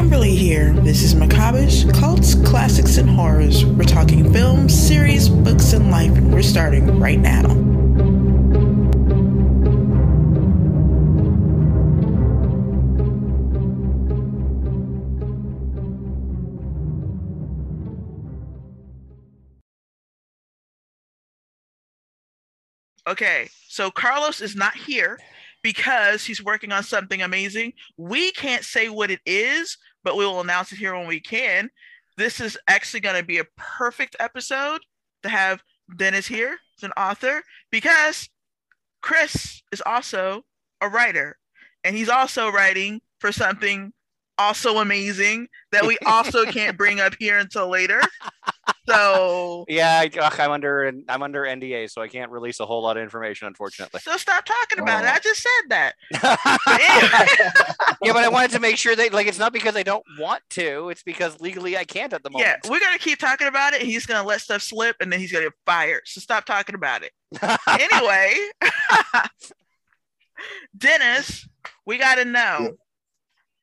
Kimberly here. This is Macabreish, Cults, Classics, and Horrors. We're talking films, series, books, and life, and we're starting right now. Okay, so Carlos is not here because he's working on something amazing. We can't say what it is, but we will announce it here when we can. This is actually going to be a perfect episode to have Dennis here as an author because Chris is also a writer and he's also writing for something also amazing that we also can't bring up here until later. So yeah, I, I'm under I'm under NDA, so I can't release a whole lot of information, unfortunately. So stop talking about oh. it. I just said that. yeah, but I wanted to make sure that like it's not because I don't want to; it's because legally I can't at the moment. Yeah, we're gonna keep talking about it. He's gonna let stuff slip, and then he's gonna get fired. So stop talking about it. anyway, Dennis, we got to know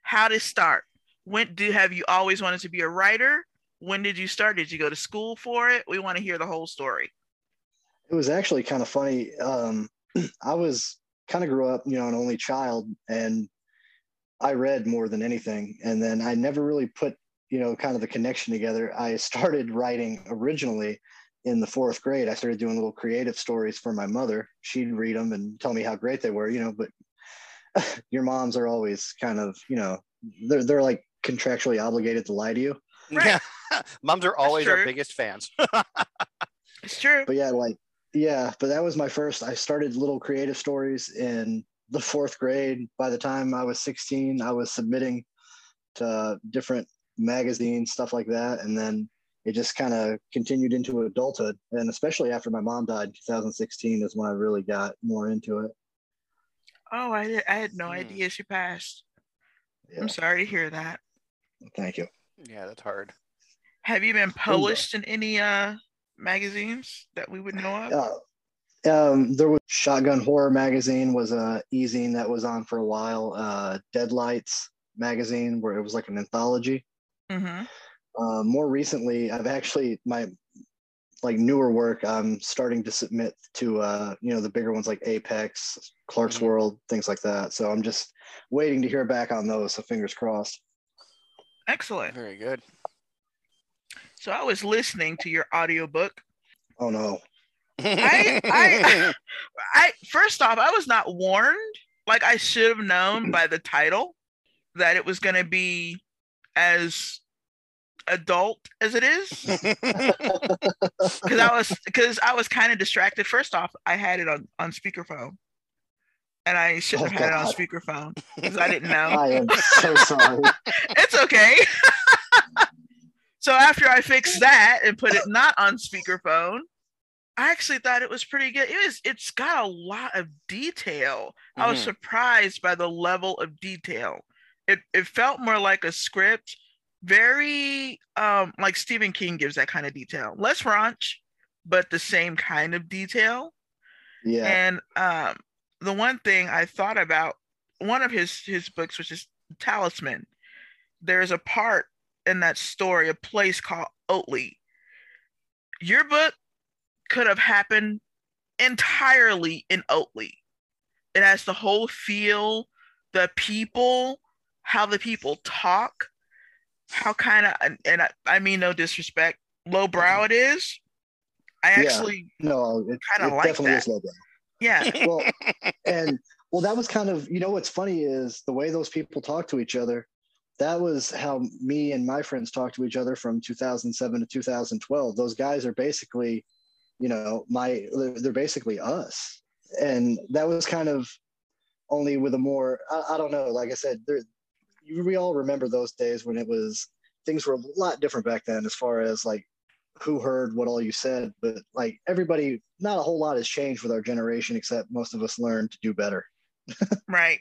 how to start. When do have you always wanted to be a writer? When did you start? Did you go to school for it? We want to hear the whole story. It was actually kind of funny. Um, I was kind of grew up, you know, an only child, and I read more than anything. And then I never really put, you know, kind of the connection together. I started writing originally in the fourth grade. I started doing little creative stories for my mother. She'd read them and tell me how great they were, you know. But your moms are always kind of, you know, they're they're like contractually obligated to lie to you. Right. Yeah. Moms are always our biggest fans. it's true. But yeah, like yeah, but that was my first. I started little creative stories in the fourth grade. By the time I was 16, I was submitting to different magazines, stuff like that. And then it just kind of continued into adulthood. And especially after my mom died in 2016 is when I really got more into it. Oh, I, I had no mm. idea she passed. Yeah. I'm sorry to hear that. Thank you. Yeah, that's hard. Have you been published in any uh magazines that we would know of? Uh, um, there was Shotgun Horror magazine was a ezine that was on for a while. Uh, Deadlights magazine, where it was like an anthology. Mm-hmm. Uh, more recently, I've actually my like newer work. I'm starting to submit to uh, you know the bigger ones like Apex, Clark's mm-hmm. World, things like that. So I'm just waiting to hear back on those. So fingers crossed. Excellent. Very good. So I was listening to your audiobook. Oh no. I, I, I first off, I was not warned. Like I should have known by the title that it was going to be as adult as it is. Because I was because I was kind of distracted. First off, I had it on on speakerphone, and I shouldn't oh, have had God. it on speakerphone because I didn't know. I am so sorry. it's okay. so after I fixed that and put it not on speakerphone, I actually thought it was pretty good. It was. It's got a lot of detail. Mm-hmm. I was mm-hmm. surprised by the level of detail. It it felt more like a script, very um like Stephen King gives that kind of detail. Less raunch, but the same kind of detail. Yeah. And um the one thing I thought about one of his his books, which is Talisman. There's a part in that story, a place called Oatley. Your book could have happened entirely in Oatley. It has the whole feel, the people, how the people talk, how kind of, and I, I, mean no disrespect, lowbrow it is. I actually yeah. no, it, kind of like definitely that. is lowbrow. Yeah. well, and well, that was kind of, you know, what's funny is the way those people talk to each other. That was how me and my friends talked to each other from 2007 to 2012. Those guys are basically, you know, my, they're basically us. And that was kind of only with a more, I, I don't know, like I said, there, we all remember those days when it was, things were a lot different back then as far as like who heard what all you said, but like everybody, not a whole lot has changed with our generation, except most of us learned to do better. right.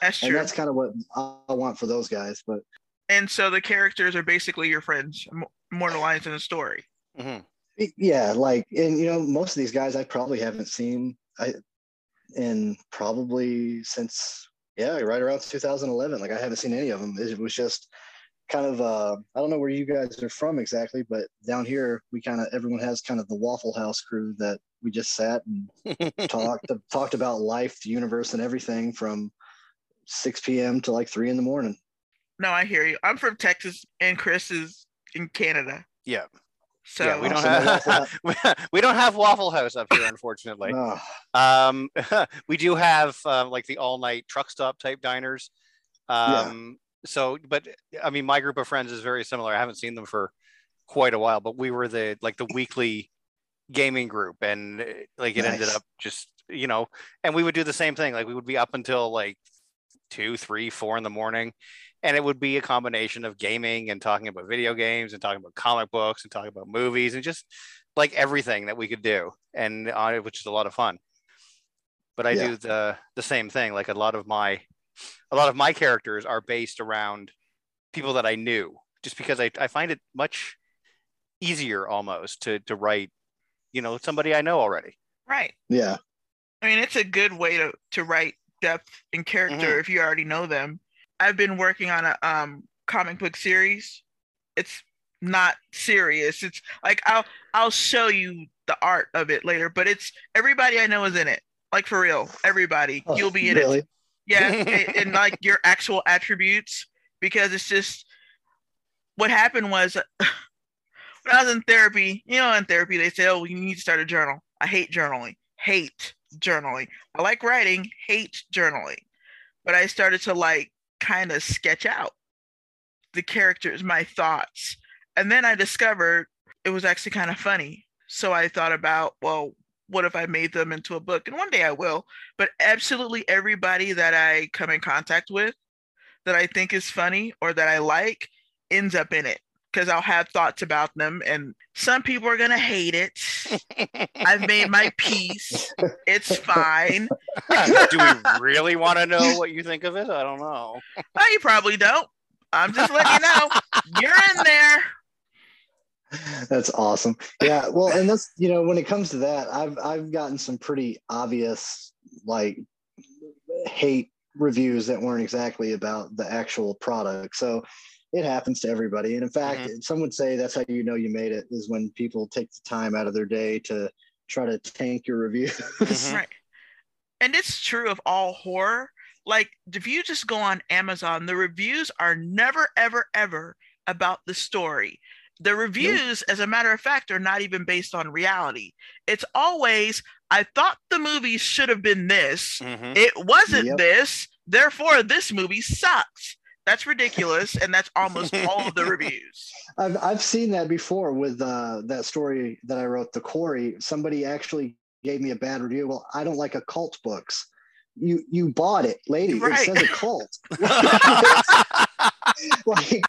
That's true. And that's kind of what I want for those guys. But and so the characters are basically your friends, more the lines in the story. Mm-hmm. Yeah, like and you know most of these guys I probably haven't seen I in probably since yeah right around 2011. Like I haven't seen any of them. It was just kind of uh, I don't know where you guys are from exactly, but down here we kind of everyone has kind of the Waffle House crew that we just sat and talked talked about life, the universe, and everything from 6 p.m. to like three in the morning. No, I hear you. I'm from Texas, and Chris is in Canada. Yeah. So yeah, we don't have we don't have Waffle House up here, unfortunately. Oh, Um, we do have uh, like the all night truck stop type diners. Um, so, but I mean, my group of friends is very similar. I haven't seen them for quite a while, but we were the like the weekly gaming group, and uh, like it ended up just you know, and we would do the same thing. Like we would be up until like two, three, four in the morning. And it would be a combination of gaming and talking about video games and talking about comic books and talking about movies and just like everything that we could do, and on uh, which is a lot of fun but I Yeah. do the the same thing. Like a lot of my a lot of my characters are based around people that I knew, just because I, I find it much easier almost to to write, you know, somebody I know already. right. yeah, I mean, it's a good way to to write depth and character Mhm. if you already know them. I've been working on a um comic book series. It's not serious. It's like I'll I'll show you the art of it later, but it's everybody I know is in it. Like for real, everybody. Oh, You'll be in it. Yeah, and, and like your actual attributes because it's just what happened was when I was in therapy, you know, in therapy they say, "Oh, you need to start a journal." I hate journaling. Hate journaling. I like writing, hate journaling. But I started to like kind of sketch out the characters, my thoughts. And then I discovered it was actually kind of funny. So I thought about, well, what if I made them into a book? And one day I will. But absolutely everybody that I come in contact with that I think is funny or that I like ends up in it because I'll have thoughts about them. And some people are going to hate it. I've made my peace. It's fine. do we really want to know what you think of it? I don't know. Oh, you probably don't. I'm just letting you know. You're in there. That's awesome. Yeah, well, and that's you know when it comes to that, I've I've gotten some pretty obvious like hate reviews that weren't exactly about the actual product. So it happens to everybody. And in fact, some would say that's how you know you made it is when people take the time out of their day to try to tank your review. Mhm. Right. And it's true of all horror. Like, if you just go on Amazon, the reviews are never, ever, ever about the story. The reviews, as a matter of fact, are not even based on reality. It's always, I thought the movie should have been this. Mhm. It wasn't Yep. this. Therefore, this movie sucks. That's ridiculous. and that's almost all of the reviews. I've I've seen that before with uh, that story that I wrote, The Quarry. Somebody actually gave me a bad review. Well, I don't like occult books. You you bought it, lady. Right. It says occult. like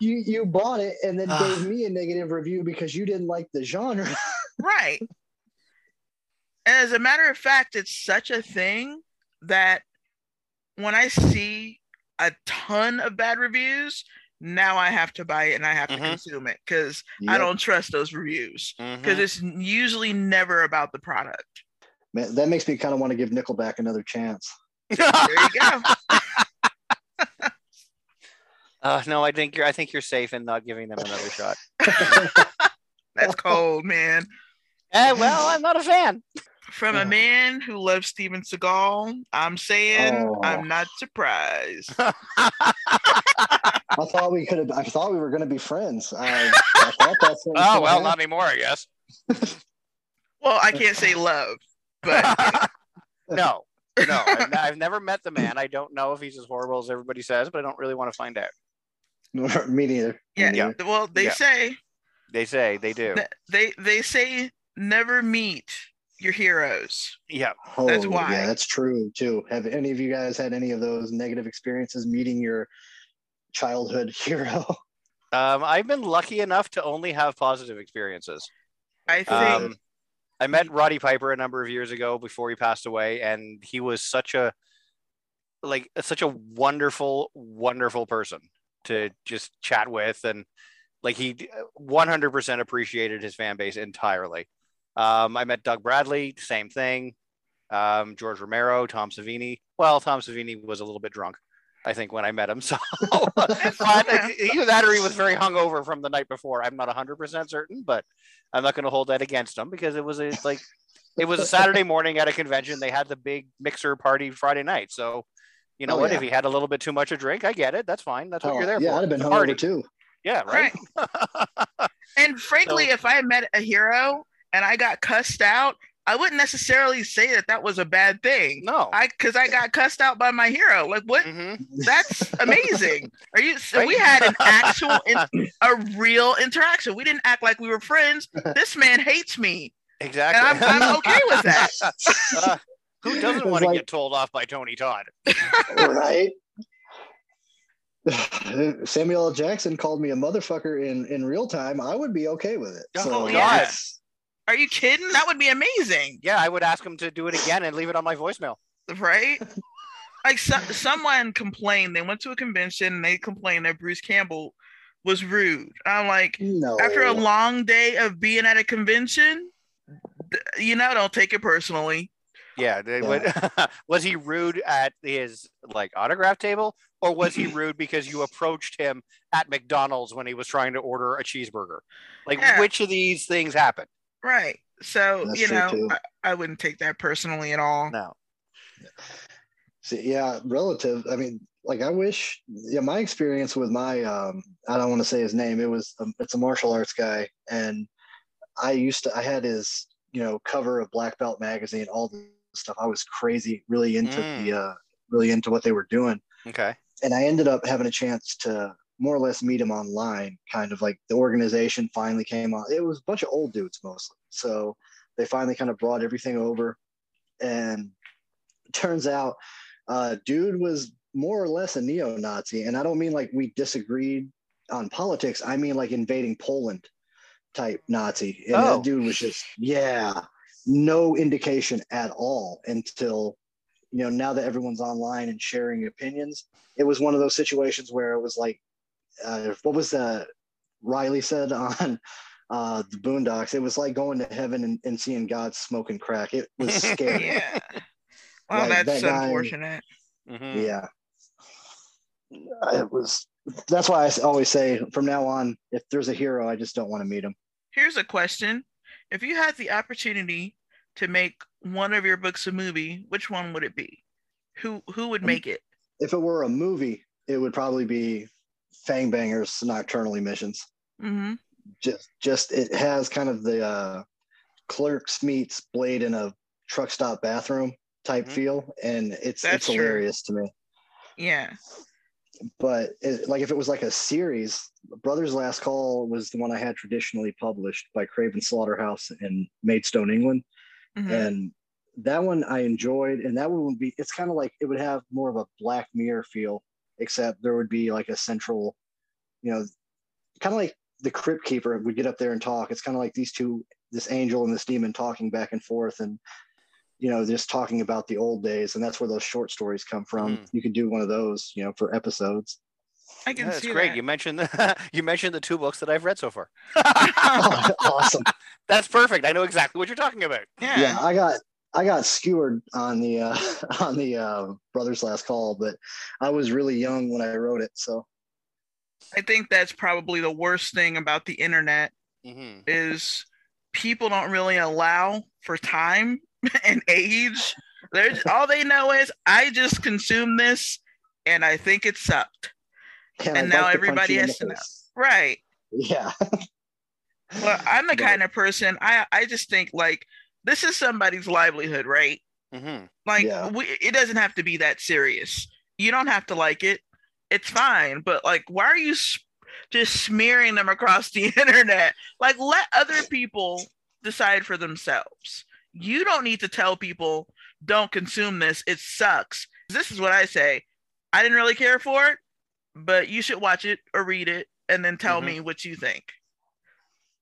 you you bought it and then gave me a negative review because you didn't like the genre. Right. And as a matter of fact, it's such a thing that when I see a ton of bad reviews, now I have to buy it and I have to Mhm. consume it because I don't trust those reviews because it's usually never about the product. Man, that makes me kind of want to give Nickelback another chance. There you go. Uh, no, I think you're. I think you're safe in not giving them another shot. That's cold, man. Eh, well, I'm not a fan. From a man who loves Steven Seagal, I'm saying Oh. I'm not surprised. I thought we could have. I thought we were going to be friends. I, I thought that's. Oh well, happen. not anymore, I guess. Well, I can't say love, but no, no, I've, I've never met the man. I don't know if he's as horrible as everybody says, but I don't really want to find out. me neither. Me yeah, neither. well, they Yeah. say They say they do. They they say never meet your heroes. Yeah. Oh, That's why. Yeah, that's true too. Have any of you guys had any of those negative experiences meeting your childhood hero? Um, I've been lucky enough to only have positive experiences. I think Um, I met Roddy Piper a number of years ago before he passed away, and he was such a like such a wonderful, wonderful person to just chat with, and like he 100% appreciated his fan base entirely. Um, I met Doug Bradley, same thing. Um, George Romero, Tom Savini. Well, Tom Savini was a little bit drunk. I think when I met him. So, but either that or he was very hungover from the night before. I'm not 100 percent certain, but I'm not going to hold that against him because it was a like it was a Saturday morning at a convention. They had the big mixer party Friday night. So, you know Oh, what? yeah. If he had a little bit too much to drink, I get it. That's fine. That's what Oh, you're there yeah, for. I'd have been It's party. hungover too. Yeah, right. And frankly, So- if I met a hero and I got cussed out, I wouldn't necessarily say that that was a bad thing. No. I because I got cussed out by my hero. Like what? hmm That's amazing. Are you? So we had an actual, in, a real interaction. We didn't act like we were friends. This man hates me, Exactly. and I'm, I'm okay with that. Uh, who doesn't want to like- get told off by Tony Todd? right? Samuel L. Jackson called me a motherfucker in in real time. I would be okay with it. Oh, So, God. Are you kidding? That would be amazing, Yeah, I would ask him to do it again and leave it on my voicemail. right? Like so, someone complained. They went to a convention and they complained that Bruce Campbell was rude. I'm like, no. after a long day of being at a convention, th- you know, don't take it personally. Yeah. would- was he rude at his like autograph table, or was he rude because you approached him at McDonald's when he was trying to order a cheeseburger? Like, Yeah. which of these things happened? Right. So, That's you know. I, I wouldn't take that personally at all. No. See, yeah, relative. I mean, like I wish. Yeah, my experience with my um, I don't want to say his name. It was um, it's a martial arts guy, and I used to. I had his you know cover of Black Belt magazine, all the stuff. I was crazy, really into Mm. the uh, really into what they were doing, Okay. and I ended up having a chance to more or less meet him online. Kind of like the organization finally came on. It was a bunch of old dudes mostly, so they finally kind of brought everything over, and turns out uh, dude was more or less a neo-Nazi, and I don't mean like we disagreed on politics. I mean like invading Poland type Nazi, and Oh. that dude was just yeah, no indication at all until you know now that everyone's online and sharing opinions. It was one of those situations where it was like, uh, what was the Riley said on uh, the Boondocks? It was like going to heaven and, and seeing God smoking crack. It was scary. Yeah. Well, Like, that's that guy- unfortunate. Mhm. yeah it was that's why i always say from now on if there's a hero i just don't want to meet him Here's a question. If you had the opportunity to make one of your books a movie, which one would it be? Who who would make it? if it were a movie it would probably be fang bangers nocturnal emissions hmm just just it has kind of the uh clerks meets blade in a truck stop bathroom type Mhm. feel and it's That's it's true. hilarious to me Yeah. but it, like if it was like a series brothers last call was the one i had traditionally published by craven slaughterhouse in maidstone england Mhm. and that one I enjoyed, and that one would be it's kind of like it would have more of a Black Mirror feel, except there would be like a central, you know, kind of like the Crypt Keeper would get up there and talk. It's kind of like these two, this angel and this demon talking back and forth, and you know, just talking about the old days, and that's where those short stories come from. Mhm. You could do one of those, you know, for episodes. I can Yeah, that's see great. that. You mentioned the you mentioned the two books that I've read so far. awesome. That's perfect. I know exactly what you're talking about. yeah. yeah i got i got skewered on the uh on the uh brothers last call but i was really young when i wrote it so I think that's probably the worst thing about the internet hmm is people don't really allow for time and age. They're all they know is I just consumed this and I think it sucked. And, And now like everybody has to know. Right. yeah Well, I'm the But- kind of person I I just think like this is somebody's livelihood, right? hmm Like Yeah. we, it doesn't have to be that serious. You don't have to like it. It's fine. But like, why are you s- just smearing them across the internet? Like, let other people decide for themselves. You don't need to tell people don't consume this. It sucks. This is what I say. I didn't really care for it, but you should watch it or read it and then tell Mhm. me what you think.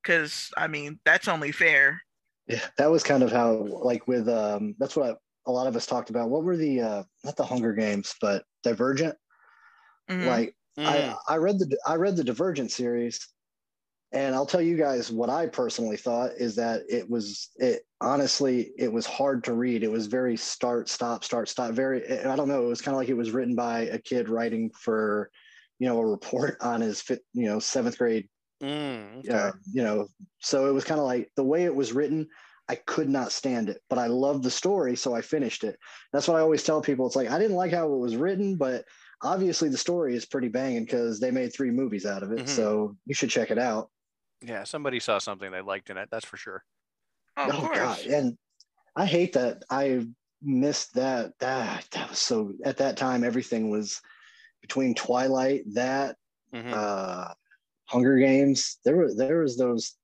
Because I mean, that's only fair. yeah that was kind of how like with um that's what a lot of us talked about what were the uh not the hunger games but divergent Mhm. like Mm. I, I read the I read the Divergent series, And I'll tell you guys what I personally thought is that it was it honestly it was hard to read. It was very start stop start stop very I don't know, it was kind of like it was written by a kid writing for you know a report on his fit, you know 7th grade Mm, okay. uh, you know so it was kind of like the way it was written I could not stand it, but I loved the story, so I finished it. That's what I always tell people. It's like I didn't like how it was written, but obviously the story is pretty banging because they made three movies out of it. Mhm. So you should check it out. Yeah, somebody saw something they liked in it. That's for sure. Oh, of course. And I hate that I missed that. That that was so at that time everything was between Twilight, that Mhm. uh Hunger Games. There were there was those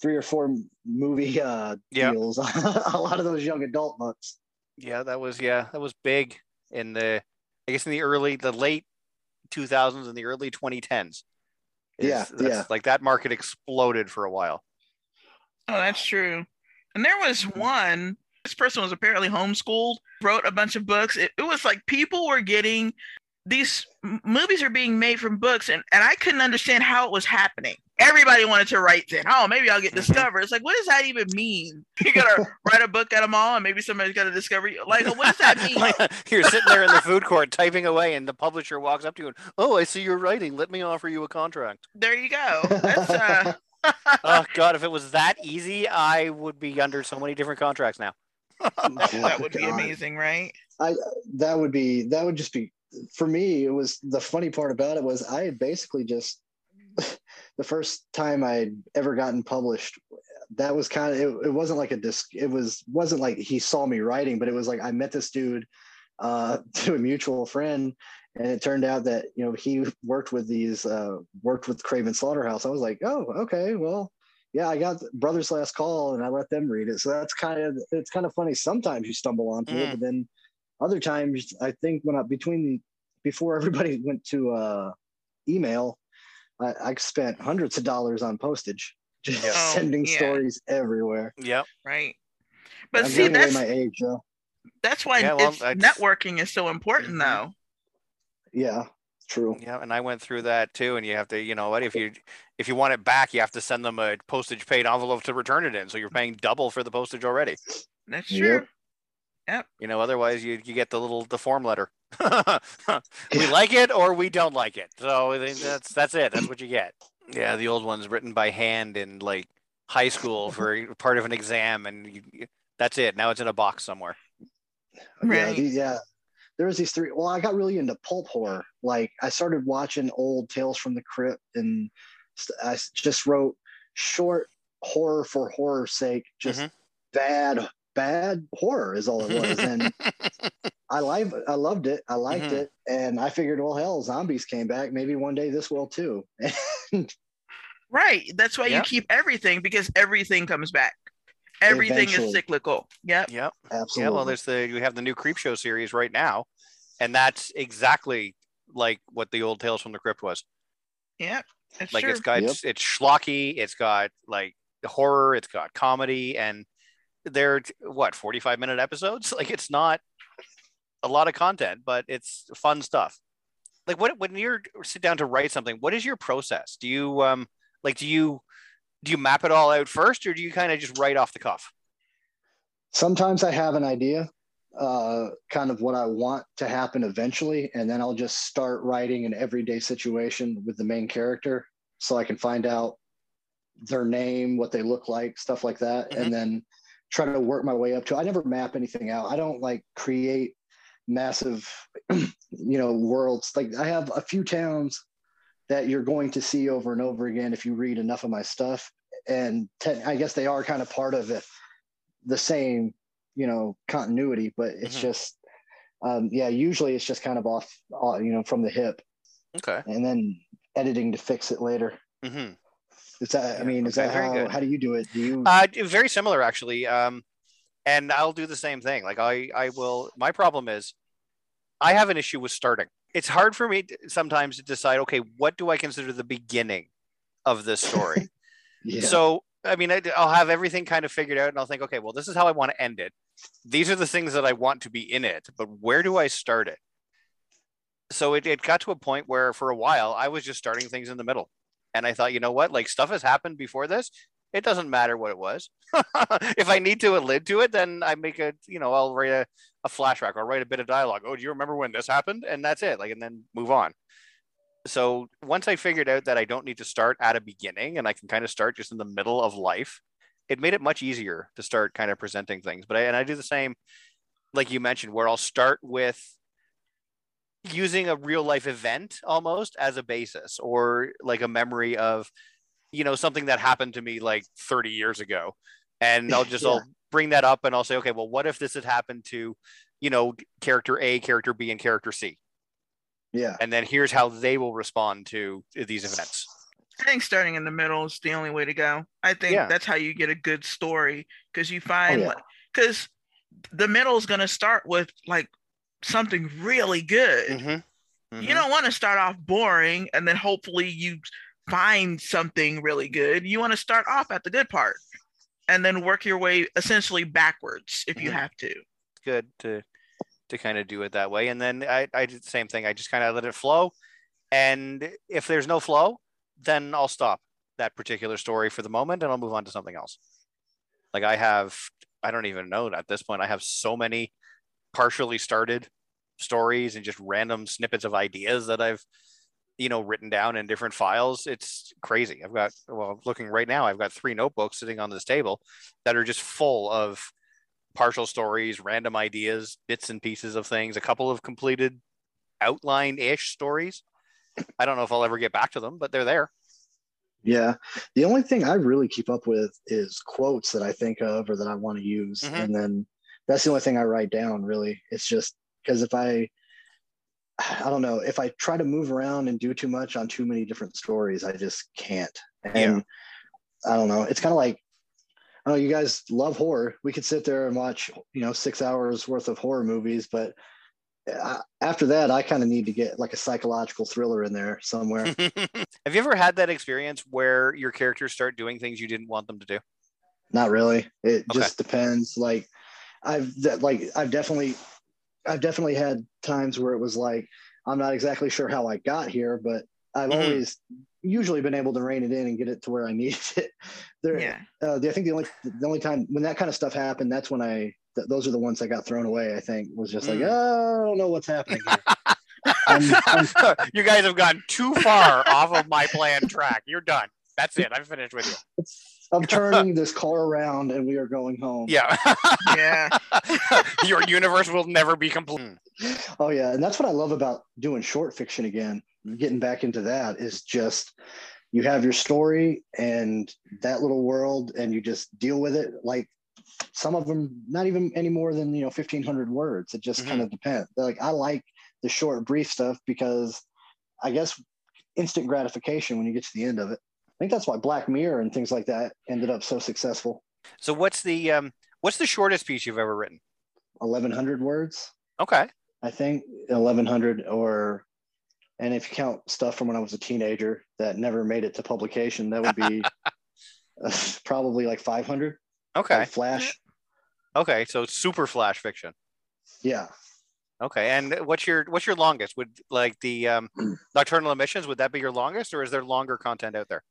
three or four movie uh Yep. deals. a lot of those young adult books. yeah, that was yeah, that was big in the I guess in the early the late 2000s and the early 2010s. Is- Yeah, that's- yeah. Like that market exploded for a while. Oh, that's true. And there was mm-hmm. one, this person was apparently homeschooled, wrote a bunch of books. It, it was like people were getting these movies are being made from books, and, and I couldn't understand how it was happening. Everybody wanted to write then. Oh, maybe I'll get discovered. It's like, what does that even mean? You gotta write a book at a mall and maybe somebody's gonna discover you. Like, what does that mean? You're sitting there in the food court typing away, and the publisher walks up to you and, "Oh, I see you're writing. Let me offer you a contract." there you go. That's uh, oh God, if it was that easy, I would be under so many different contracts now. that would be amazing, right? I that would be that would just be for me it was the funny part about it was i had basically just the first time i'd ever gotten published that was kind of it, it wasn't like a disc it was wasn't like he saw me writing but it was like i met this dude uh to a mutual friend. And it turned out that you know he worked with these uh worked with craven slaughterhouse. I was like oh okay well yeah i got brothers last call and i let them read it. So that's kind of it's kind of funny. Sometimes you stumble onto it Mm. but then other times i think when i between before everybody went to uh email i, I spent hundreds of dollars on postage just Yeah. Oh, sending yeah. stories everywhere Yep. Right. But i'm see, that's my age though that's why Yeah, well, it's, networking is so important, Mhm. though. yeah true Yeah, and I went through that too. And you have to, you know, what if you if you want it back, you have to send them a postage paid envelope to return it in. So you're paying double for the postage already. That's true. Yep. true. You know, otherwise you you get the little the form letter. we like it or we don't like it. So that's that's it. That's what you get. Yeah, the old ones written by hand in like high school for part of an exam, and you, you- that's it. Now it's in a box somewhere. Yeah, Right. the- yeah. There was these three. Well, I got really into pulp horror. Like I started watching old Tales from the Crypt, and I just wrote short horror for horror's sake. Just Mhm. bad, bad horror is all it was. and I like, I loved it. I liked Mhm. it, and I figured, well, hell, zombies came back. Maybe one day this will too. Right. That's why Yep. you keep everything because everything comes back. Everything Eventually. is cyclical. Yep. Yep. Absolutely. Yeah, well, there's the we have the new Creepshow series right now, and that's exactly like what the old Tales from the Crypt was. Yep. That's Like true. it's got Yep. it's schlocky, it's got like horror, it's got comedy, and they're what 45 minute episodes. Like it's not a lot of content, but it's fun stuff. Like what when you're sit down to write something, what is your process? Do you um like do you do you map it all out first, or do you kind of just write off the cuff? sometimes I have an idea, uh, kind of what I want to happen eventually, and then I'll just start writing an everyday situation with the main character, so I can find out their name, what they look like, stuff like that, Mhm. and then try to work my way up to. I never map anything out. I don't like create massive, you know, worlds. Like I have a few towns that you're going to see over and over again if you read enough of my stuff, and te- I guess they are kind of part of it the same you know continuity but it's Mhm. just um yeah usually it's just kind of off uh, you know from the hip Okay. and then editing to fix it later hmm is that i mean is okay, that how good. how do you do it do you Uh, very similar actually. Um, and I'll do the same thing. Like I, I will. My problem is, I have an issue with starting. It's hard for me to, sometimes to decide. Okay, what do I consider the beginning of this story? yeah So I mean, I'll have everything kind of figured out, and I'll think, okay, well, this is how I want to end it. These are the things that I want to be in it, but where do I start it? So it, it got to a point where, for a while, I was just starting things in the middle. And I thought, you know what? Like stuff has happened before this. It doesn't matter what it was. if I need to allude to it, then I make a, you know, I'll write a, a flashback. I'll write a bit of dialogue. Oh, do you remember when this happened? And that's it. Like, and then move on. So once I figured out that I don't need to start at a beginning and I can kind of start just in the middle of life, it made it much easier to start kind of presenting things. But I, and I do the same, like you mentioned, where I'll start with using a real life event almost as a basis or like a memory of you know something that happened to me like 30 years ago and i'll just Yeah. i'll bring that up and i'll say okay well what if this had happened to you know character a character b and character c Yeah. and then here's how they will respond to uh, these events I think starting in the middle is the only way to go. I think Yeah. that's how you get a good story because you oh, find yeah. like because the middle is going to start with like something really good. Mhm. You don't want to start off boring and then hopefully you find something really good. You want to start off at the good part and then work your way essentially backwards if you Mhm. have to. good to to kind of do it that way and then i i did the same thing i just kind of let it flow and if there's no flow then i'll stop that particular story for the moment and i'll move on to something else like i have i don't even know at this point i have so many partially started stories and just random snippets of ideas that i've you know written down in different files it's crazy i've got well looking right now i've got three notebooks sitting on this table that are just full of partial stories, random ideas, bits and pieces of things, a couple of completed outline ish stories. I don't know if I'll ever get back to them, but they're there. Yeah. The only thing I really keep up with is quotes that I think of or that I want to use. Mhm. And then that's the only thing I write down, really. It's just because if I, I don't know, if I try to move around and do too much on too many different stories, I just can't. And I don't know. It's kind of like, I know, you guys love horror. We could sit there and watch, you know, six hours worth of horror movies, but uh, after that, I kind of need to get like a psychological thriller in there somewhere. Have you ever had that experience where your characters start doing things you didn't want them to do? Not really. It Okay. just depends. Like I've de- like I've definitely I've definitely had times where it was like I'm not exactly sure how I got here, but I've Mhm. always usually been able to rein it in and get it to where I need it. There, Yeah. uh, the, I think the only the only time when that kind of stuff happened, that's when I th- those are the ones that got thrown away. I think was just like Mm. oh, I don't know what's happening. Here. I'm- I'm- you guys have gone too far off of my planned track. You're done. That's it. I'm finished with you. I'm turning this car around and we are going home. Yeah. Yeah. your universe will never be complete. Oh yeah, and that's what I love about doing short fiction again. Getting back into that is just you have your story and that little world, and you just deal with it. Like some of them, not even any more than you know fifteen hundred words. It just Mhm. kind of depends. Like I like the short, brief stuff because I guess instant gratification when you get to the end of it. I think that's why Black Mirror and things like that ended up so successful. So what's the um what's the shortest piece you've ever written? Eleven hundred words. Okay. I think 1100 or and if you count stuff from when I was a teenager that never made it to publication, that would be uh, probably like 500. Okay. Like Flash. Okay. So super flash fiction. Yeah. Okay. And what's your what's your longest? Would like the um, nocturnal emissions? Would that be your longest, or is there longer content out there?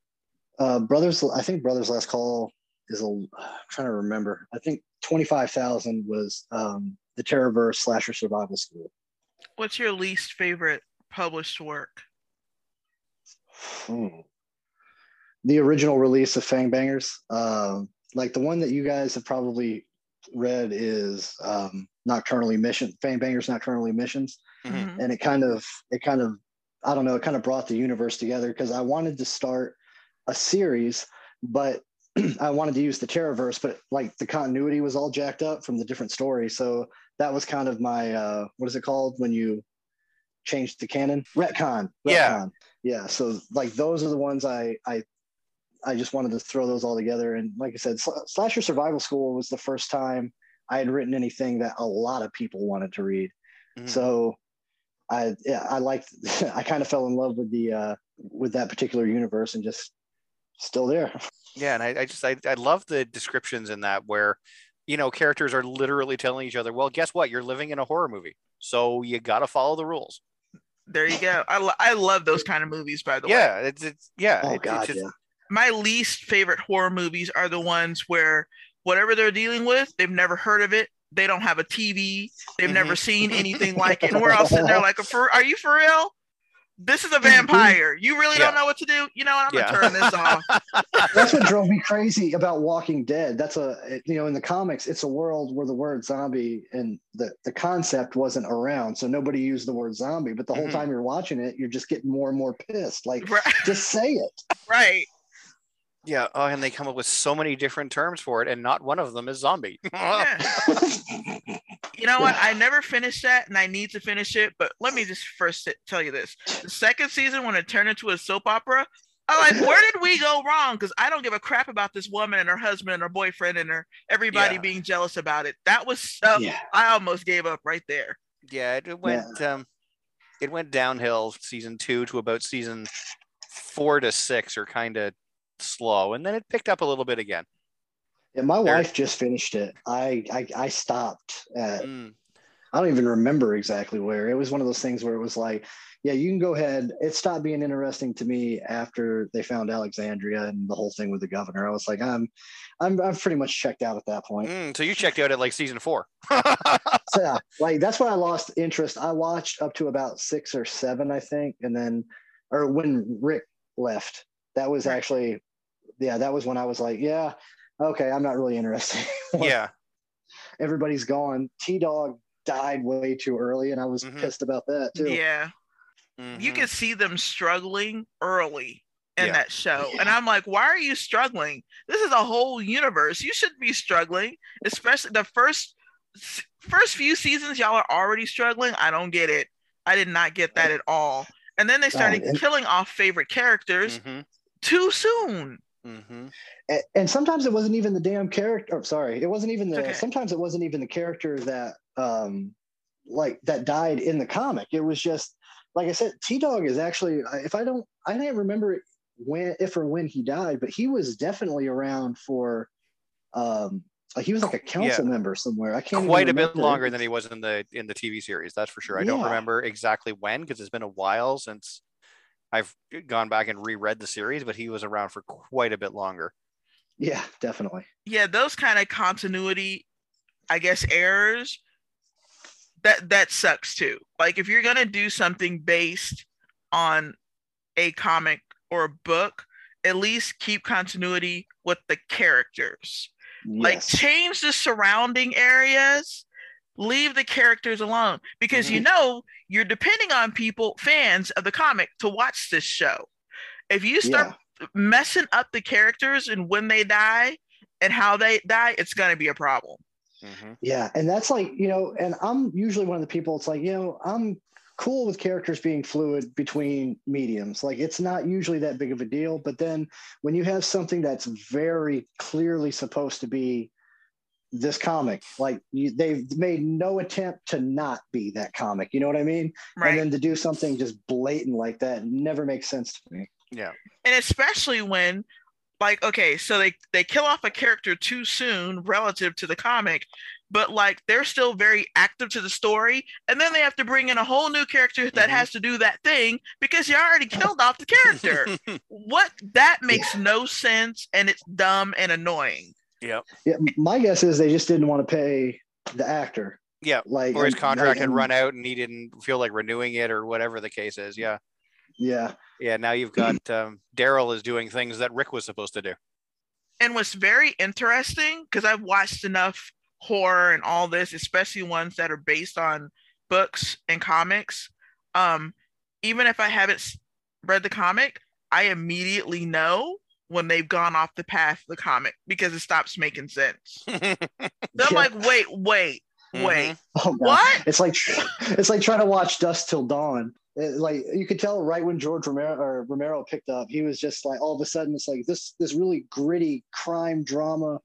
Uh, Brothers, I think Brothers Last Call is a, I'm trying to remember. I think 25,000 was um, the Terrorverse Slasher Survival School. What's your least favorite published work? Hmm. The original release of Fang Bangers, um, like the one that you guys have probably read is um, Nocturnal Emission, Fang Bangers Nocturnal Emissions. Mhm. Mhm. and it kind of it kind of i don't know it kind of brought the universe together because i wanted to start a series but i wanted to use the terrorverse but like the continuity was all jacked up from the different stories so that was kind of my uh what is it called when you change the canon retcon Yeah. retcon. yeah so like those are the ones i i i just wanted to throw those all together and like i said Sl- slasher survival school was the first time i had written anything that a lot of people wanted to read Mhm. so I yeah, I liked I kind of fell in love with the uh with that particular universe and just still there. Yeah, and I, I just I, I love the descriptions in that where you know characters are literally telling each other, well, guess what? You're living in a horror movie, so you got to follow the rules. There you go. I, lo- I love those kind of movies, by the way. Yeah, it's it's yeah. Oh it- God, it's just, yeah. My least favorite horror movies are the ones where whatever they're dealing with, they've never heard of it. They don't have a TV. They've Mhm. never seen anything like it. And we're all sitting there like, for, are you for real? This is a vampire. You really don't know what to do? You know what? I'm Yeah. going to turn this off. That's what drove me crazy about Walking Dead. That's a you know in the comics, it's a world where the word zombie and the the concept wasn't around, so nobody used the word zombie. But the whole Mhm. time you're watching it, you're just getting more and more pissed. Like, Right. just say it. right. yeah. Oh, and they come up with so many different terms for it, and not one of them is zombie. Yeah. You know what? I never finished that, and I need to finish it. But let me just first tell you this: the second season, when it turned into a soap opera, I'm like, where did we go wrong? Because I don't give a crap about this woman and her husband and her boyfriend and her everybody Yeah. being jealous about it. That was so. yeah, I almost gave up right there. yeah, it, it went um, it went downhill season two to about season four to six are kind of slow, and then it picked up a little bit again. Yeah. My There- wife just finished it. I I, I stopped at Mm, I don't even remember exactly where. It was one of those things where it was like, yeah, you can go ahead. It stopped being interesting to me after they found Alexandria and the whole thing with the governor. I was like, I'm, I'm, I'm pretty much checked out at that point. mm, so you checked out at like season four. So yeah, like that's when I lost interest. I watched up to about six or seven, I think, and then, or when Rick left, that was Right. actually, yeah, that was when I was like, yeah, okay, I'm not really interested. yeah, everybody's gone. T Dog died way too early, and I was Mhm. pissed about that too. Yeah, you mhm. can see them struggling early in Yeah. that show, and I'm like, why are you struggling? This is a whole universe. You shouldn't be struggling, especially the first first few seasons. Y'all are already struggling. I don't get it. I did not get that at all. And then they started and- killing off favorite characters Mhm, too soon. Mhm. A- and sometimes it wasn't even the damn character. Or sorry, it wasn't even the. Okay. Sometimes it wasn't even the character that, um, like that died in the comic. It was just like I said. T Dog is actually. If I don't, I can't remember when, if or when he died, but he was definitely around for. Um, like he was like a council member somewhere. I can't. Quite a bit longer than he was in the in the TV series. That's for sure. I don't remember exactly when because it's been a while since I've gone back and reread the series, but he was around for quite a bit longer. Yeah, definitely. Yeah, those kind of continuity, I guess, errors. That that sucks too. Like if you're gonna do something based on a comic or a book, at least keep continuity with the characters. like change the surrounding areas leave the characters alone because you know you're depending on people fans of the comic to watch this show if you start messing up the characters and when they die and how they die it's going to be a problem Mhm. Yeah, and that's like you know, and I'm usually one of the people. It's like you know, I'm cool with characters being fluid between mediums. Like it's not usually that big of a deal. But then when you have something that's very clearly supposed to be this comic, like you, they've made no attempt to not be that comic. You know what I mean? right And then to do something just blatant like that never makes sense to me. Yeah. and especially when like okay so they they kill off a character too soon relative to the comic but like they're still very active to the story and then they have to bring in a whole new character that Mhm. has to do that thing because you already killed off the character what that makes no sense and it's dumb and annoying yep. Yeah, my guess is they just didn't want to pay the actor. Yeah. Like Or his and- contract had run out and he didn't feel like renewing it or whatever the case is. Yeah. Yeah. Yeah. Now you've got um, Daryl is doing things that Rick was supposed to do. and what's very interesting because i've watched enough horror and all this especially ones that are based on books and comics um even if i haven't read the comic i immediately know when they've gone off the path of the comic because it stops making sense then i'm Yeah. like wait wait Mm-hmm. wait Oh, what It's like it's like trying to watch Dusk Till Dawn. It- like you could tell right when George Romero or Romero picked up, he was just like all of a sudden it's like this this really gritty crime drama.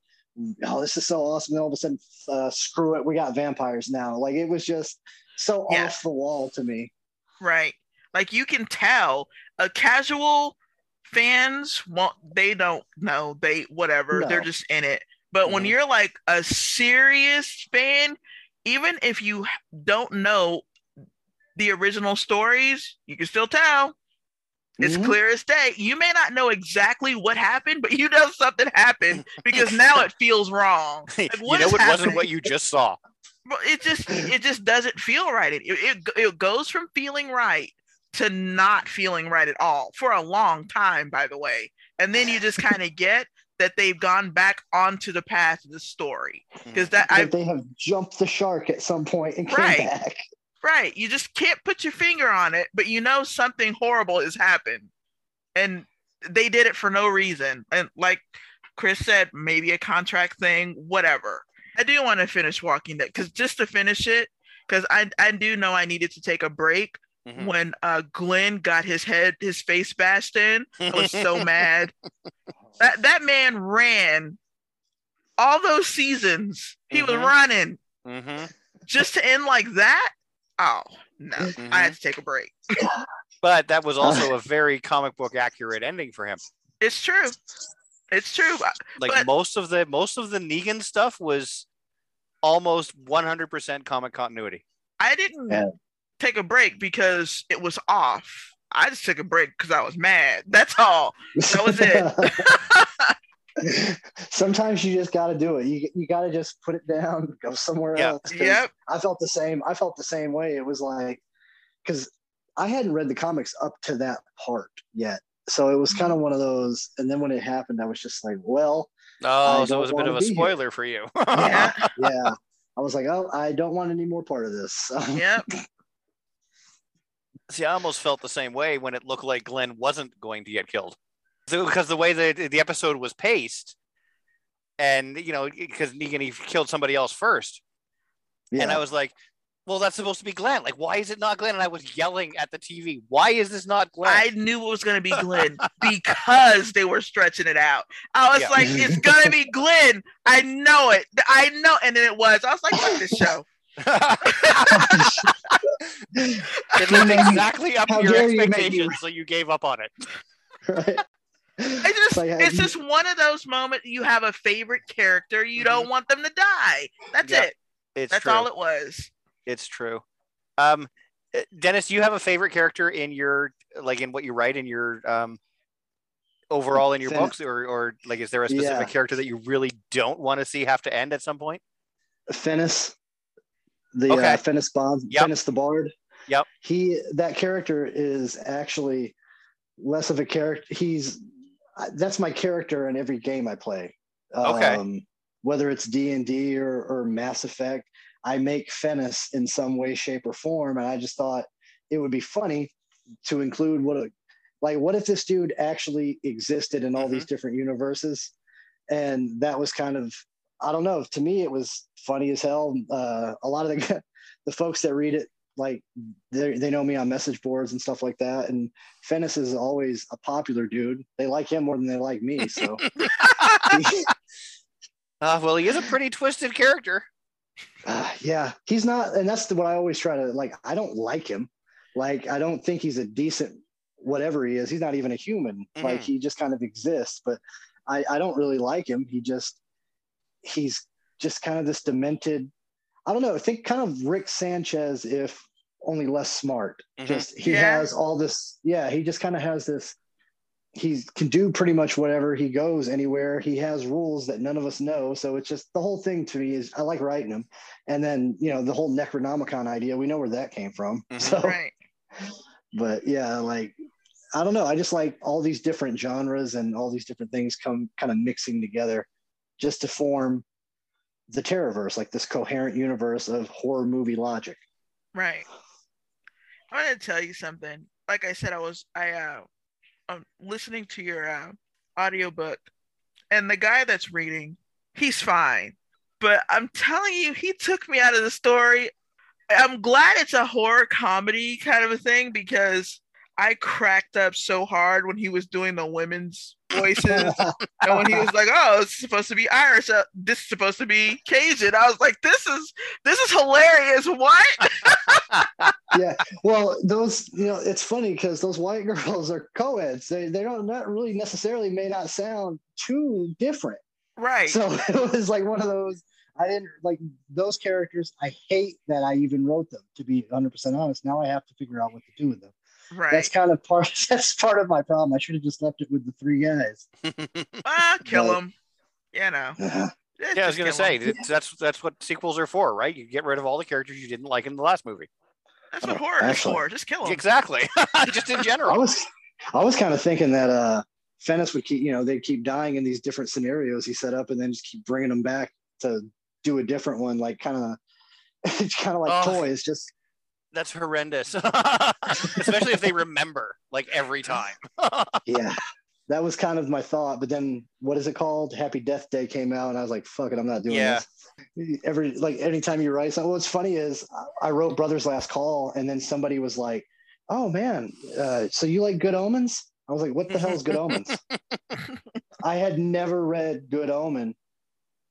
Oh, this is so awesome! Then all of a sudden, uh, screw it, we got vampires now. Like it was just so Yeah. off the wall to me. right like you can tell a casual fans won't they don't know they whatever they're just in it but when you're like a serious fan even if you don't know the original stories, you can still tell. It's Mhm. clear as day. You may not know exactly what happened, but you know something happened because now it feels wrong. Like, you know it wasn't what you just saw. It just it just doesn't feel right. It, it it goes from feeling right to not feeling right at all for a long time, by the way. And then you just kind of get that they've gone back onto the path of the story mm. because that I they have jumped the shark at some point and came Right. back. right you just can't put your finger on it, but you know something horrible has happened, and they did it for no reason. And like Chris said, maybe a contract thing, whatever. I do want to finish Walking Dead because just to finish it, because I I do know I needed to take a break Mhm. when uh Glenn got his head his face bashed in. I was so mad. That that man ran all those seasons. He was Mhm. running Mhm. just to end like that. Oh no, I had to take a break. But that was also a very comic book accurate ending for him. It's true. It's true. Like But- most of the most of the Negan stuff was almost 100% comic continuity. I didn't Yeah. Take a break because it was off. I just took a break because I was mad. That's all. That was it. Sometimes you just got to do it. You you got to just put it down, go somewhere Yeah. else. 'cause Yep. I felt the same. I felt the same way. It was like because I hadn't read the comics up to that part yet, so it was Mm-hmm. kind of one of those. And then when it happened, I was just like, well, Oh, I so it was a bit of a be here. spoiler for you. Yeah. yeah. I was like, oh, I don't want any more part of this. Yep. See, I almost felt the same way when it looked like Glenn wasn't going to get killed. So, because the way the the episode was paced, and you know, because Negan he killed somebody else first, yeah. and I was like, "Well, that's supposed to be Glenn. Like, why is it not Glenn?" And I was yelling at the TV, "Why is this not Glenn?" I knew it was gonna be Glenn because they were stretching it out. I was Yeah. like, it's gonna be Glenn. I know it. I know. And then it was. I was like, fuck this show. It lived exactly up How to your dare you make expectations, so you gave up on it. right. I just Like, it's you- just one of those moments you have a favorite character, you don't want them to die. That's Yep. it. It's That's true. all it was. It's true. Um, uh, Dennis, do you have a favorite character in your like in what you write in your um overall in your Fin- books, or or like is there a specific Yeah. character that you really don't want to see have to end at some point? Finis, the Okay. uh, Finis Bond, Yep. Finis the Bard. Yep. He that character is actually less of a character. He's that's my character in every game I play. Okay. Um, whether it's D and D or or Mass Effect, I make Finis in some way, shape, or form, and I just thought it would be funny to include what a like what if this dude actually existed in all Mhm. these different universes and that was kind of i don't know to me it was funny as hell uh, a lot of the the folks that read it like they they know me on message boards and stuff like that and Fennis is always a popular dude they like him more than they like me so Uh, well, he is a pretty twisted character. Uh, yeah, he's not, and that's the, what I always try to like. I don't like him. Like, I don't think he's a decent whatever he is. He's not even a human. Like, Mhm. he just kind of exists. But I, I don't really like him. He just, he's just kind of this demented. I don't know. I think kind of Rick Sanchez, if only less smart. Mhm. Just he Yeah. has all this. Yeah, he just kind of has this. He can do pretty much whatever he goes anywhere. He has rules that none of us know. So it's just the whole thing to me is I like writing him. And then, you know, the whole Necronomicon idea, we know where that came from. Mhm. So, Right. but yeah, like, I don't know. I just like all these different genres and all these different things come kind of mixing together just to form the Terrorverse, like this coherent universe of horror movie logic. Right. I'm gonna tell you something. Like I said, I was I uh I'm listening to your uh audiobook and the guy that's reading, he's fine. But I'm telling you, he took me out of the story. I'm glad it's a horror comedy kind of a thing because I cracked up so hard when he was doing the women's voices and when he was like, "Oh, it's supposed to be Irish. Uh, this is supposed to be Cajun," I was like, "This is this is hilarious. What?" yeah. Well, those, you know, it's funny because those white girls are co-eds. They, they don't not really necessarily may not sound too different. Right. So it was like one of those. I didn't like those characters. I hate that I even wrote them. To be 100 percent honest, now I have to figure out what to do with them. Right. That's kind of part. That's part of my problem. I should have just left it with the three guys. ah, kill them. You know. Uh, yeah, I was gonna say say 'em. that's that's what sequels are for, right? You get rid of all the characters you didn't like in the last movie. That's what Oh, horror is for. Just kill them. Exactly. Just in general. I general. was, I was kind of thinking that uh, Fennis would keep, you know, they'd keep dying in these different scenarios he set up, and then just keep bringing them back to do a different one, like kind of, it's kind of like Oh. toys. Just That's horrendous. Especially if they remember like every time. yeah, that was kind of my thought. But then, what is it called? Happy Death Day came out, and I was like, fuck it, I'm not doing Yeah. this. Every like anytime you write something, what's funny is I- I wrote Brothers Last Call, and then somebody was like, "Oh man, uh, so you like Good Omens?" I was like, "What the hell is Good Omens?" I had never read Good Omen,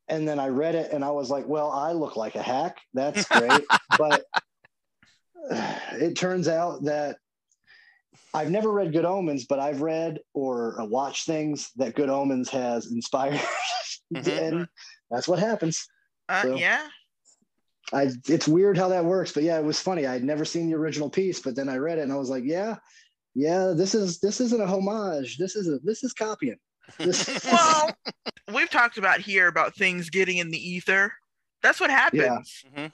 and then I read it, and I was like, "Well, I look like a hack. That's great," but it turns out that I've never read Good Omens, but I've read or uh, watched things that Good Omens has inspired, Mhm. and that's what happens. Uh, So- yeah. I it's weird how that works, but yeah, it was funny. I'd never seen the original piece, but then I read it and I was like, yeah, yeah, this is this isn't a homage. This is a this is copying. This, Well, we've talked about here about things getting in the ether. That's what happens. Mhm.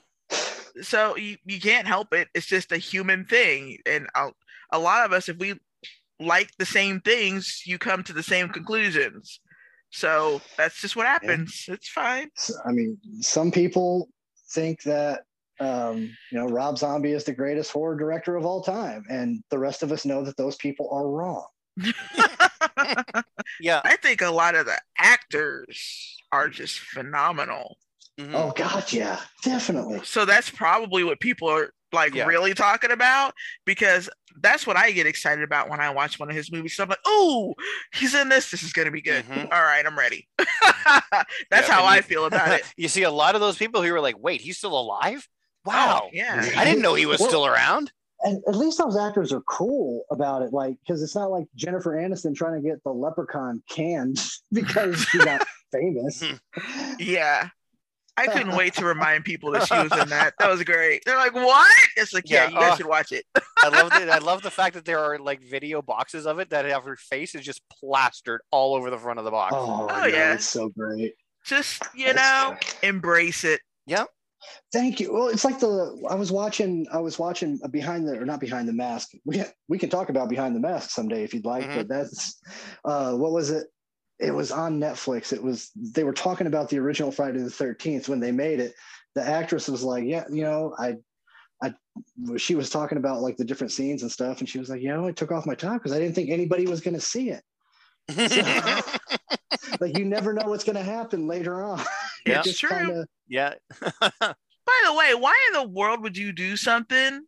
So you, you can't help it. It's just a human thing. And a, a lot of us, if we like the same things, you come to the same conclusions. So that's just what happens. It's fine. I mean, some people think that um, you know Rob Zombie is the greatest horror director of all time, and the rest of us know that those people are wrong. Yeah. I think a lot of the actors are just phenomenal. Mhm. Oh God, yeah, definitely. So that's probably what people are like Yeah. really talking about because that's what I get excited about when I watch one of his movies. So I'm like, oh, he's in this. This is gonna be good. Mhm. All right, I'm ready. that's Yeah, how I you- feel about it. you see a lot of those people who are like, wait, he's still alive? Wow. Oh, yeah. I didn't know he was Well- still around. And at least those actors are cool about it, like because it's not like Jennifer Aniston trying to get the Leprechaun canned because she got famous. Yeah. I couldn't wait to remind people that she was in that. That was great. They're like, what? It's like, yeah, Yeah, you guys uh, should watch it. I love it. I love the fact that there are like video boxes of it that have her face is just plastered all over the front of the box. Oh, Oh, yeah, yeah. it's so great. Just, you know, embrace it. Yep. Thank you. Well, it's like the I was watching. I was watching behind the or not behind the mask. We we can talk about behind the mask someday if you'd like. Mhm. But that's uh, what was it? It was on Netflix. It was they were talking about the original Friday the Thirteenth when they made it. The actress was like, "Yeah, you know, I." I, she was talking about like the different scenes and stuff, and she was like, "You know, I took off my top because I didn't think anybody was going to see it. Like, you never know what's going to happen later on. Yeah. It's true. kinda- yeah. By the way, why in the world would you do something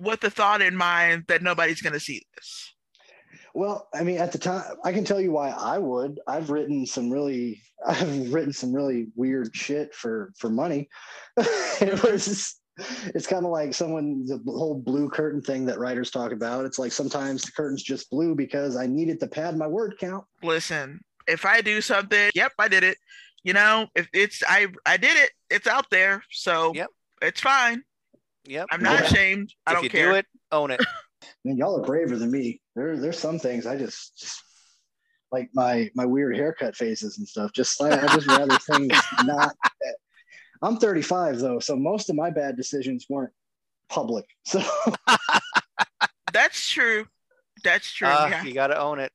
with the thought in mind that nobody's going to see this? Well, I mean, at the time, I can tell you why I would. I've written some really, I've written some really weird shit for for money. it was, it's kind of like someone the whole blue curtain thing that writers talk about. It's like sometimes the curtain's just blue because I needed to pad my word count. Listen, if I do something, yep, I did it. You know, if it's I I did it, it's out there, so Yep. it's fine. Yep. I'm not Yeah. ashamed. I if don't you care. do it, own it. Man, y'all are braver than me. There, there's some things I just, just like my my weird haircut phases and stuff. Just I, I just rather things not. I'm 35 though, so most of my bad decisions weren't public. So That's true. That's true. Uh, yeah. You got to own it.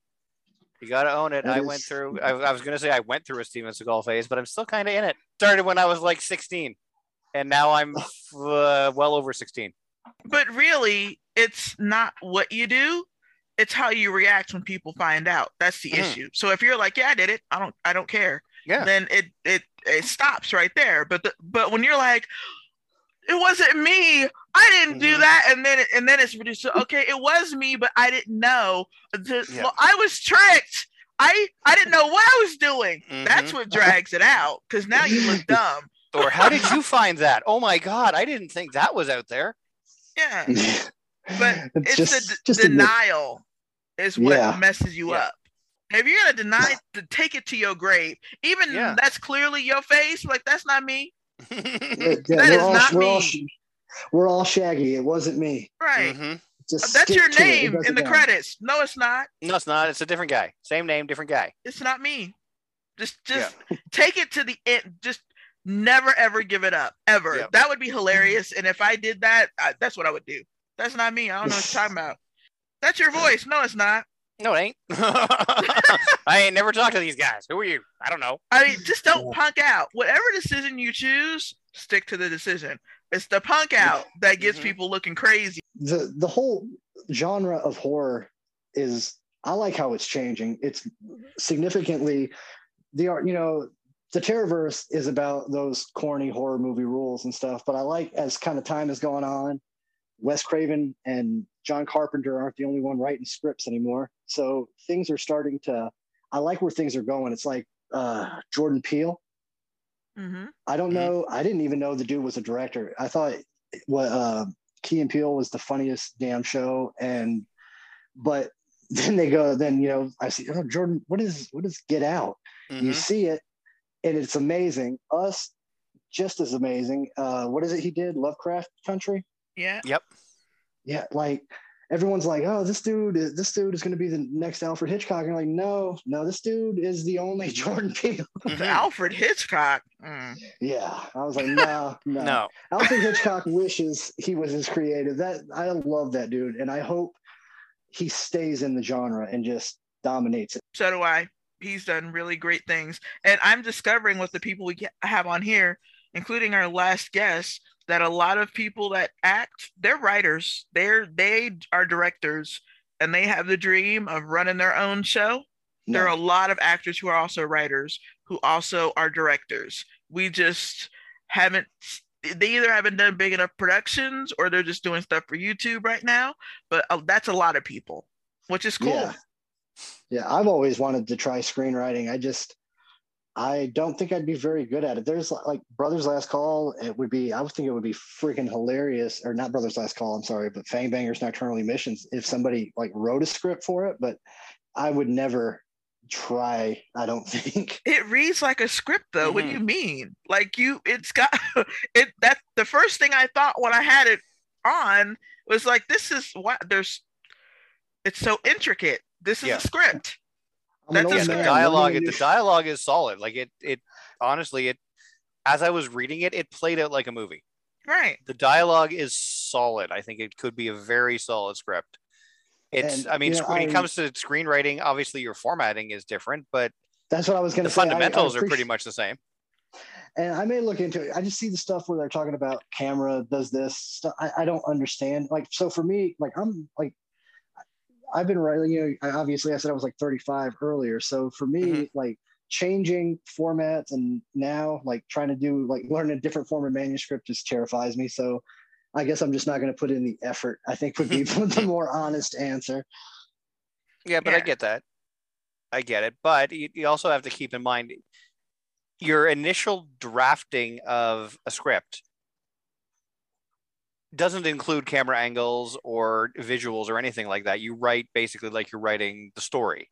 You got to own it. That I went through. I, I was gonna say I went through a Steven Seagal phase, but I'm still kind of in it. Started when I was like 16, and now I'm uh, well over 16. But really, it's not what you do. It's how you react when people find out. That's the Mhm. issue. So if you're like, "Yeah, I did it. I don't. I don't care," Yeah. then it it it stops right there. But the, but when you're like, "It wasn't me. I didn't do Mhm. that," and then it, and then it's reduced. to, Okay, it was me, but I didn't know. The- Yeah. well, I was tricked. I I didn't know what I was doing. That's Mhm. what drags it out because now you look dumb. Or how did you find that? Oh my God, I didn't think that was out there. Yeah. But it's just, the d- just admit- denial is what Yeah. messes you Yeah. up. If you're gonna deny to take it to your grave, even Yeah. that's clearly your face, like that's not me. Yeah, That we're all, not we're All, me. sh- we're all Shaggy. It wasn't me. Right. Mhm. Just That's your to it. It name in the matter. credits. No, it's not. No, it's not. It's a different guy. Same name, different guy. It's not me. Just just take it to the end. Just never ever give it up. Ever. Yep. That would be hilarious. And if I did that, I, that's what I would do. That's not me. I don't know what you're talking about. That's your voice. No, it's not. No, it ain't. I ain't never talked to these guys. Who are you? I don't know. I mean, just don't punk out. Whatever decision you choose, stick to the decision. It's the punk out that gets Mhm. people looking crazy. the the whole genre of horror is I like how it's changing. It's significantly the art, you know, the Terrorverse is about those corny horror movie rules and stuff. But I like as kind of time has gone on, Wes Craven and John Carpenter aren't the only one writing scripts anymore. So things are starting to. I like where things are going. It's like uh, Jordan Peele. hmm I don't Mhm. know. I didn't even know the dude was a director. I thought what uh, Key and Peele was the funniest damn show, and but then they go. Then you know, I see oh, Jordan. What is what is Get Out? You Mhm. see it, and it's amazing. Us, just as amazing. Uh, what is it he did? Lovecraft Country. Yeah. Yep. Yeah, like everyone's like, oh, this dude, is, this dude is going to be the next Alfred Hitchcock. And you're like, no, no, this dude is the only Jordan Peele. The. Alfred Hitchcock. Mm. yeah, I was like, no, no. No. Alfred Hitchcock wishes he was as creative. That I love that dude, and I hope he stays in the genre and just dominates it. So do I. He's done really great things. And I'm discovering with the people we get, have on here, including our last guest, that a lot of people that act, they're writers. They're they are directors and they have the dream of running their own show. There are a lot of actors who are also writers who also are directors. We just haven't they either haven't done big enough productions or they're just doing stuff for YouTube right now, but uh, that's a lot of people, which is cool. Yeah. Yeah, I've always wanted to try screenwriting. I just, I don't think I'd be very good at it. There's like Brothers Last Call. It would be, I would think it would be freaking hilarious, or not Brothers Last Call. I'm sorry, but Fang Bangers Nocturnal Emissions. If somebody like wrote a script for it, but I would never try. I don't think. It reads like a script though. What do mm-hmm. you mean? Like you it's got it that the first thing I thought when I had it on was like this is what there's it's so intricate. This is Yeah. a script. That's old yeah, the dialogue learning a the dialogue is solid. Like it it honestly it as I was reading it, it played out like a movie. Right. The dialogue is solid. I think it could be a very solid script. It's And, I mean you know, when it comes to screenwriting, obviously your formatting is different, but That's what I was going to say. I- I fundamentals are pretty much the same. and I may look into it. I just see the stuff where they're talking about camera does this stuff. I, I don't understand. Like, so for me, like I'm like, I've been writing. You know, obviously I said I was like 35 earlier. So for me, Mhm. like changing formats and now like trying to do like learn a different form of manuscript just terrifies me. So I guess I'm just not going to put in the effort. I think would be the more honest answer. Yeah, but I get that. I get it. But you, you also have to keep in mind your initial drafting of a script doesn't include camera angles or visuals or anything like that. You write basically like you're writing the story.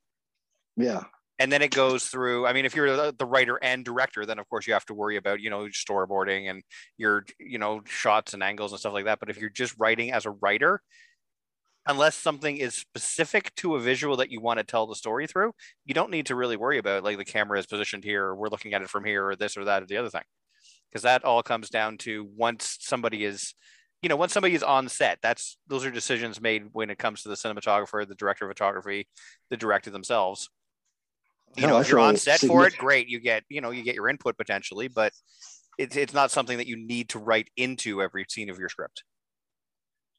Yeah. And then it goes through. I mean, if you're the, writer and director, then of course you have to worry about, you know, storyboarding and your, you know, shots and angles and stuff like that. But if you're just writing as a writer, unless something is specific to a visual that you want to tell the story through, you don't need to really worry about like the camera is positioned here, or we're looking at it from here, or this or that or the other thing, because that all comes down to once somebody is, you know, once somebody is on set. That's those are decisions made when it comes to the cinematographer, the director of photography, the director themselves. You No, know, if you're on set for it, great. You get, you know, you get your input potentially, but it's it's not something that you need to write into every scene of your script.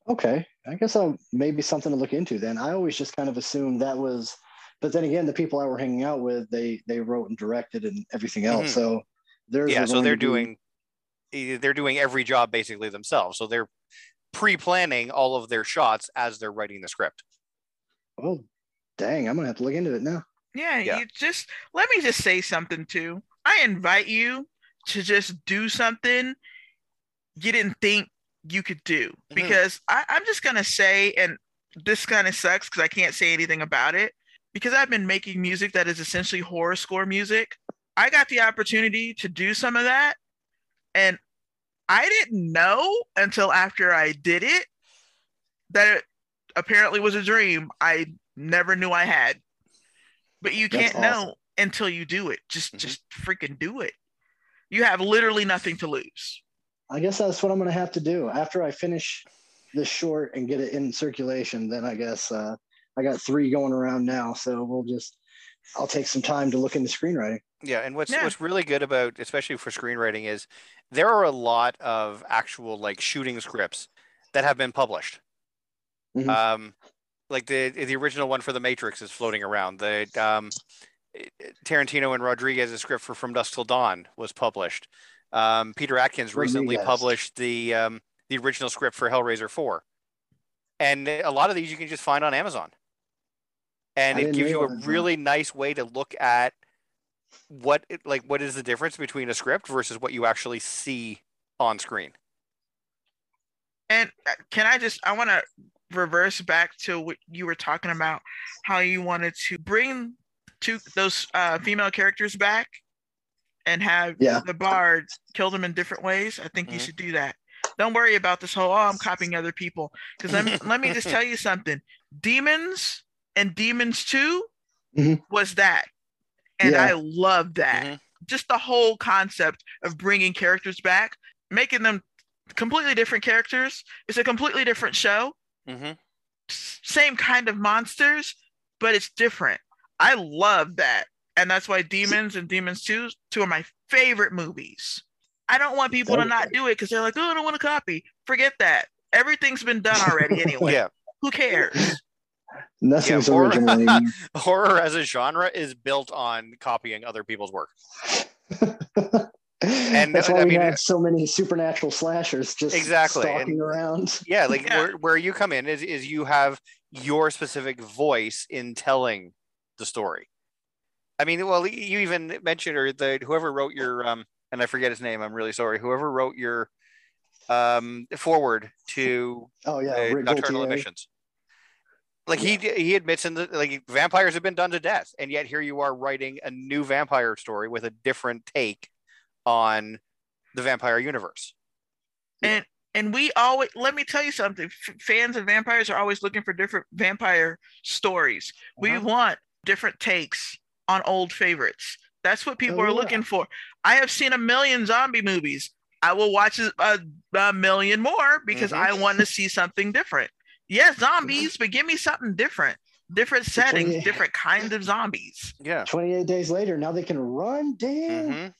Okay, I guess I'll maybe something to look into then. I always just kind of assumed that was, but then again, the people I were hanging out with, they they wrote and directed and everything else. Mhm. So there's yeah so they're doing they're doing every job basically themselves so they're pre-planning all of their shots as they're writing the script Oh, dang! I'm gonna have to look into it now. Yeah, Yeah. you just let me just say something too. I invite you to just do something you didn't think you could do Mhm. because I, I'm just gonna say, and this kind of sucks because I can't say anything about it because I've been making music that is essentially horror score music. I got the opportunity to do some of that, And I didn't know until after I did it that it apparently was a dream I never knew I had. But you That's can't know until you do it. Just Mhm. just freaking do it. You have literally nothing to lose. I guess that's what I'm going to have to do after I finish this short and get it in circulation. Then I guess uh, I got three going around now, so we'll just I'll take some time to look into screenwriting. Yeah, and what's Yeah. what's really good about, especially for screenwriting, is there are a lot of actual like shooting scripts that have been published. Mhm. Um, like the the original one for The Matrix is floating around. The um, Tarantino and Rodriguez's script for From Dusk Till Dawn was published. Um, Peter Atkins recently Rodriguez. published the um, the original script for Hellraiser Four, and a lot of these you can just find on Amazon. And I it gives you a realize that. really nice way to look at what it- like what is the difference between a script versus what you actually see on screen. And uh, can I just, I want to reverse back to what you were talking about, how you wanted to bring two those uh, female characters back and have Yeah. the bard kill them in different ways. I think you Mhm. should do that. Don't worry about this whole, oh, I'm copying other people. Because let me, let me just tell you something Demons and Demons 2 Mhm. was that. And Yeah. I love that. Mhm. Just the whole concept of bringing characters back, making them completely different characters. It's a completely different show. Mm-hmm. Same kind of monsters, but it's different. I love that. And that's why Demons and Demons 2, two of my favorite movies. I don't want people to not do it because they're like, oh, I don't want to copy. Forget that. Everything's been done already anyway. Yeah, Who cares? Nothing's Yeah, or- original anymore. horror as a genre is built on copying other people's work. and that's I we mean- have so many supernatural slashers just Exactly, stalking and- around. Yeah, like Yeah. Where, where you come in is is you have your specific voice in telling the story. I mean, well, you even mentioned or the whoever wrote your um, and I forget his name. I'm really sorry. Whoever wrote your um forward to Oh yeah, uh, nocturnal emissions. Like he he admits in the like vampires have been done to death, and yet here you are writing a new vampire story with a different take on the vampire universe. And and we always let me tell you something. F- fans of vampires are always looking for different vampire stories. We Uh-huh. want different takes on old favorites. That's what people Oh, are yeah. looking for. I have seen a million zombie movies. I will watch a, a, a million more because Mhm. I want to see something different. Yes, zombies, but give me something different. Different settings, different kinds of zombies. Yeah. 28 days later, now they can run. Damn. Mhm.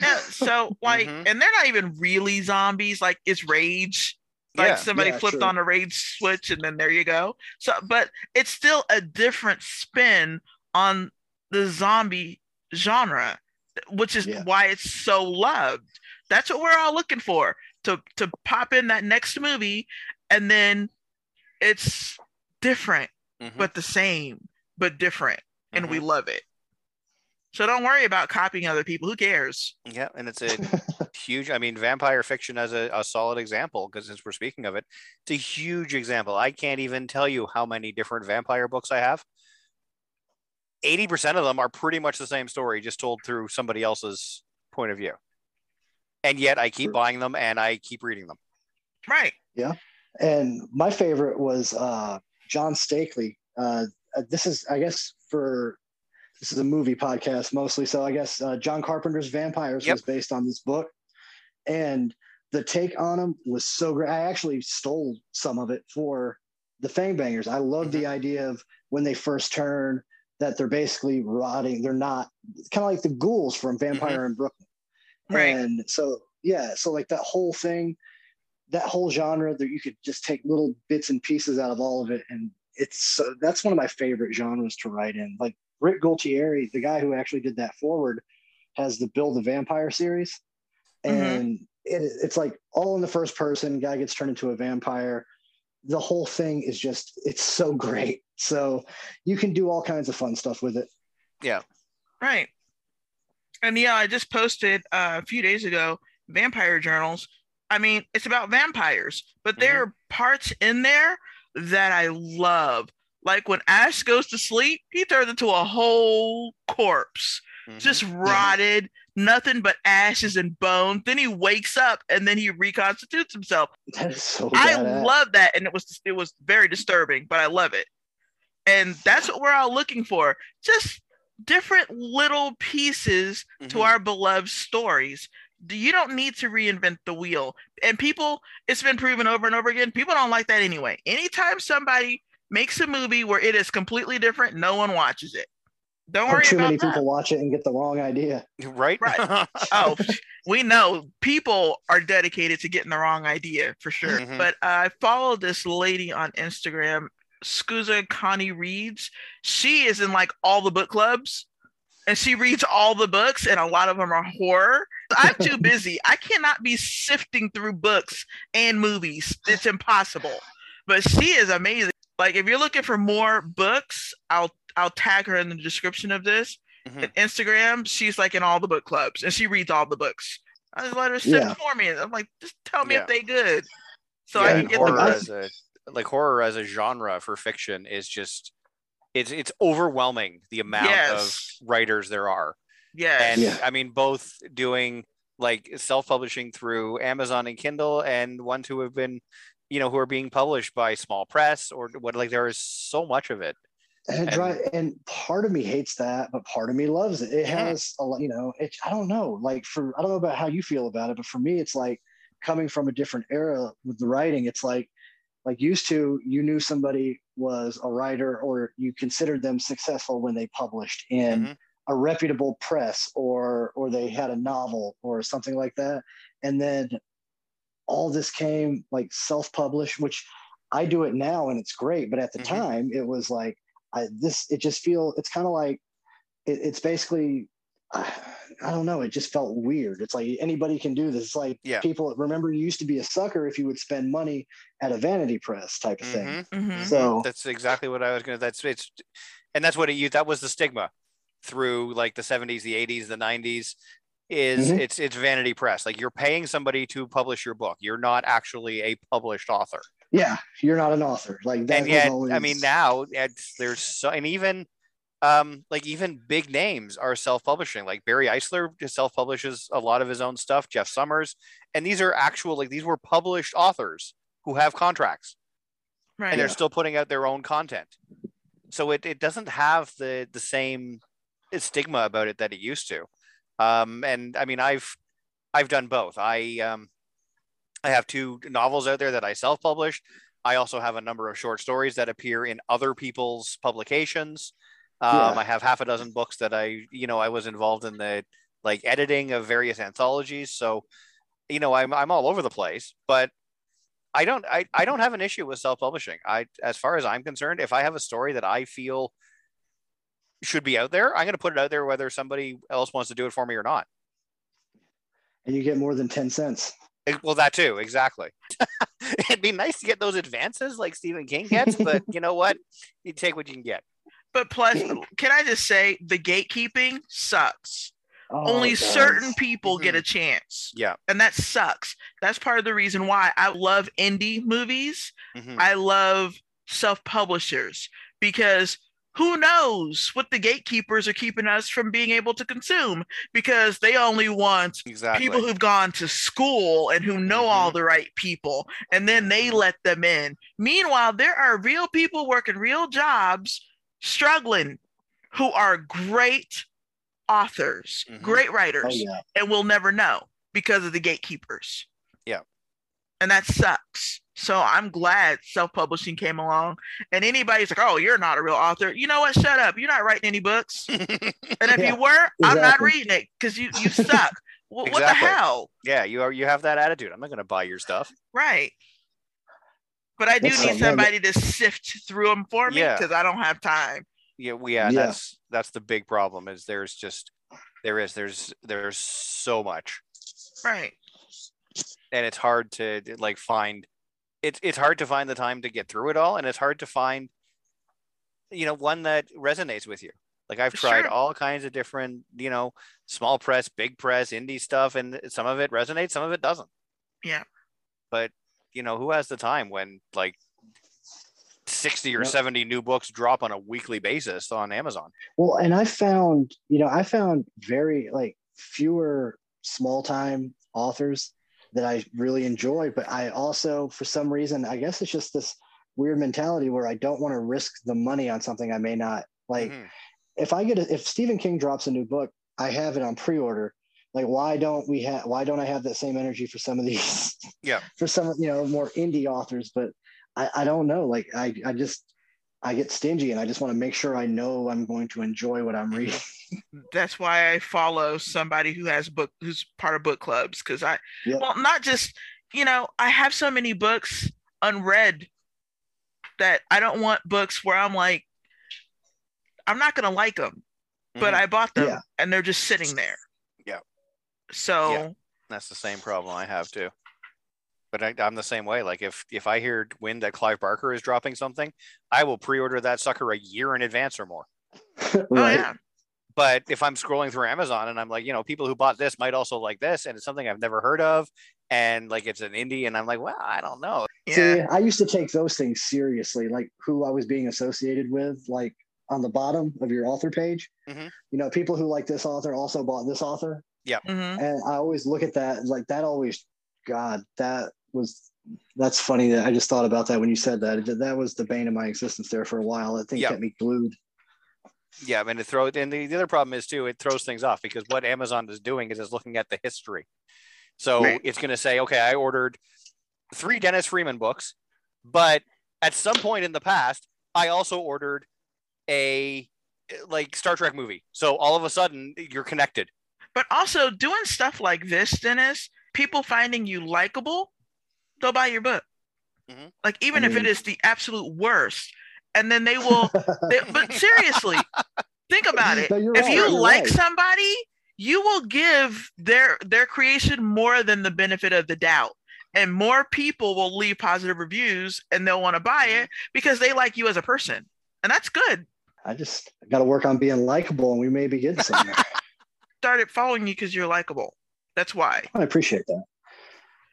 Yeah, so like, Mhm. and they're not even really zombies. Like it's rage. Like Yeah. somebody Yeah, flipped true. on a rage switch, and then there you go. So, but it's still a different spin on the zombie genre, which is Yeah. why it's so loved. That's what we're all looking for to to pop in that next movie, and then it's different Mhm. but the same, but different, and we Mhm. love it. So don't worry about copying other people. Who cares? Yeah, and it's a huge. I mean, vampire fiction as a, a solid example because since we're speaking of it, it's a huge example. I can't even tell you how many different vampire books I have. Eighty percent of them are pretty much the same story, just told through somebody else's point of view. And yet, I keep buying them and I keep reading them. Right. And my favorite was uh, John Steakley. Uh, uh, this is, I guess, for this is a movie podcast mostly. So I guess uh, John Carpenter's Vampires Yep. was based on this book, and the take on them was so great. I actually stole some of it for the Fangbangers. I love the idea of when they first turn that they're basically rotting. They're not kind of like the ghouls from Vampire in Brooklyn. Right. And so, yeah, so like that whole thing, that whole genre that you could just take little bits and pieces out of all of it. And it's so that's one of my favorite genres to write in. Like Rick Gualtieri, the guy who actually did that forward, has the Bill the Vampire series. Mhm. And it, it's like all in the first person, guy gets turned into a vampire. The whole thing is just, it's so great. So you can do all kinds of fun stuff with it. Yeah right. And yeah, I just posted uh, a few days ago vampire journals. I mean, it's about vampires, but there are parts in there that I love. Like when Ash goes to sleep, he turns into a whole corpse. Mhm. just rotted, nothing but ashes and bones. Then he wakes up and then he reconstitutes himself. So I badass. love that, and it was it was very disturbing, but I love it, and that's what we're all looking for. Just different little pieces to Mhm. our beloved stories. Do- You don't need to reinvent the wheel, and people. It's been proven over and over again. People don't like that anyway. Anytime somebody makes a movie where it is completely different, no one watches it. Don't Or worry too about many that. people watch it and get the wrong idea. right Right. oh, we know people are dedicated to getting the wrong idea for sure. Mhm. But I followed this lady on Instagram, Skuza Connie Reads. She is in like all the book clubs and she reads all the books, and a lot of them are horror. I'm too busy. I cannot be sifting through books and movies. It's impossible. But she is amazing. Like if you're looking for more books, I'll I'll tag her in the description of this. Mhm. And Instagram, she's like in all the book clubs and she reads all the books. I just let her sit Yeah. for me. I'm like, just tell me Yeah. if they good. So yeah, I can get the horror I- books. as a like horror as a genre for fiction is just it's it's overwhelming the amount Yes. of writers there are Yes. and Yeah. i mean both doing like self-publishing through amazon and kindle and ones who have been you know who are being published by small press or what like there is so much of it And, And- right, and part of me hates that, but part of me loves it. It Mhm. has a lot, you know. It, I don't know, like for I don't know about how you feel about it, but for me, it's like coming from a different era with the writing. It's like, like used to, you knew somebody was a writer, or you considered them successful when they published in Mhm. a reputable press, or or they had a novel or something like that, and then all this came like self-published, which I do it now and it's great. But at the Mhm. time, it was like I this it just feel it's kind of like it, it's basically I, I don't know. It just felt weird. It's like anybody can do this. It's like Yeah. people remember you used to be a sucker if you would spend money at a vanity press type of thing. Mhm. Mhm. So that's exactly what i was gonna that's it's and that's what it used that was the stigma through like the 70s the 80s the 90s is Mhm. it's it's vanity press like you're paying somebody to publish your book you're not actually a published author yeah, you're not an author. Like that and yet always, i mean now it's, there's so and even um like even big names are self-publishing. Like barry eisler just self-publishes a lot of his own stuff jeff summers and these are actual like these were published authors who have contracts. Right. and they're still putting out their own content. So it, it doesn't have the the same stigma about it that it used to. Um and i mean i've i've done both. I um i have two novels out there that i self-published. I also have a number of short stories that appear in other people's publications um Yeah. i have half a dozen books that i you know i was involved in the like editing of various anthologies so you know i'm, I'm all over the place but I don't I, I don't have an issue with self-publishing. I as far as I'm concerned, if I have a story that I feel should be out there, I'm gonna put it out there whether somebody else wants to do it for me or not. and you get more than ten cents. Well, that too, exactly. It'd be nice to get those advances like Stephen King gets, but you know what? You take what you can get. But plus, can I just say the gatekeeping sucks. Oh, Only certain people get Mhm. a chance. Yeah. And that sucks. That's part of the reason why I love indie movies. Mhm. I love self publishers because who knows what the gatekeepers are keeping us from being able to consume because they only want Exactly. people who've gone to school and who know all the right people and then they let them in meanwhile there are real people working real jobs struggling who are great authors Mhm. great Oh writers yeah. and we'll never know because of the gatekeepers. Yeah. and that sucks. So i'm glad self-publishing came along. And anybody's like oh you're not a real author. You know what? Shut up. You're not writing any books. And if Yeah, you were i'm not reading it because you you suck. Wh- what the hell? Yeah, you are you have that attitude. I'm not gonna buy your stuff. right but i do That's need somebody to sift through them for me Yeah. because i don't have time Yeah, we yeah, Yeah. that's that's the big problem is there's just there is there's there's so much right and it's hard to like find it's it's hard to find the time to get through it all and it's hard to find you know one that resonates with you like i've tried Sure. all kinds of different you know small press big press indie stuff and some of it resonates some of it doesn't Yeah. but you know who has the time when like 60 or Yep. 70 new books drop on a weekly basis on Amazon. Well, and I found, you know, I found very like fewer small time authors that I really enjoy, but I also, for some reason, I guess it's just this weird mentality where I don't want to risk the money on something I may not like. Mhm. If I get a, if Stephen King drops a new book, I have it on pre-order. Like, why don't we have? Why don't I have that same energy for some of these? Yeah. for some, you know, more indie authors, but I, I don't know. Like, I, I just, I get stingy, and I just want to make sure I know I'm going to enjoy what I'm reading. That's why I follow somebody who has book who's part of book clubs because I Yep. well not just you know I have so many books unread that I don't want books where I'm like I'm not gonna like them, but Mhm. I bought them Yeah. and they're just sitting there. Yeah. So Yeah. That's the same problem I have too. But I, I'm the same way. Like if if I hear wind that Clive Barker is dropping something, I will pre-order that sucker a year in advance or more. oh yeah, But if I'm scrolling through Amazon and I'm like, you know, people who bought this might also like this, and it's something I've never heard of, and like it's an indie, and I'm like, well, I don't know. yeah. See, I used to take those things seriously, like who I was being associated with, like on the bottom of your author page. Mhm. You know, people who like this author also bought this author. Mhm. And I always look at that like that always God, that was that's funny that I just thought about that when you said that. That was the bane of my existence there for a while. That thing Yeah. kept me glued. Yeah, I mean, it throw and the, the other problem is too, it throws things off because what Amazon is doing is it's looking at the history. So Right. it's going to say, okay, I ordered three Dennis Freeman books, but at some point in the past, I also ordered a like Star Trek movie. So all of a sudden, you're connected. But also doing stuff like this, Dennis, people finding you likable, they'll buy your book. Mhm. Like even I if it is the absolute worst, and then they will. they, but seriously, think about it. No, if right, you like right. somebody, you will give their their creation more than the benefit of the doubt. And more people will leave positive reviews and they'll want to buy Mm-hmm. it because they like you as a person. And that's good. I just got to work on being likable, and we may be getting somewhere. Started following you because you're likable. That's why. I appreciate that.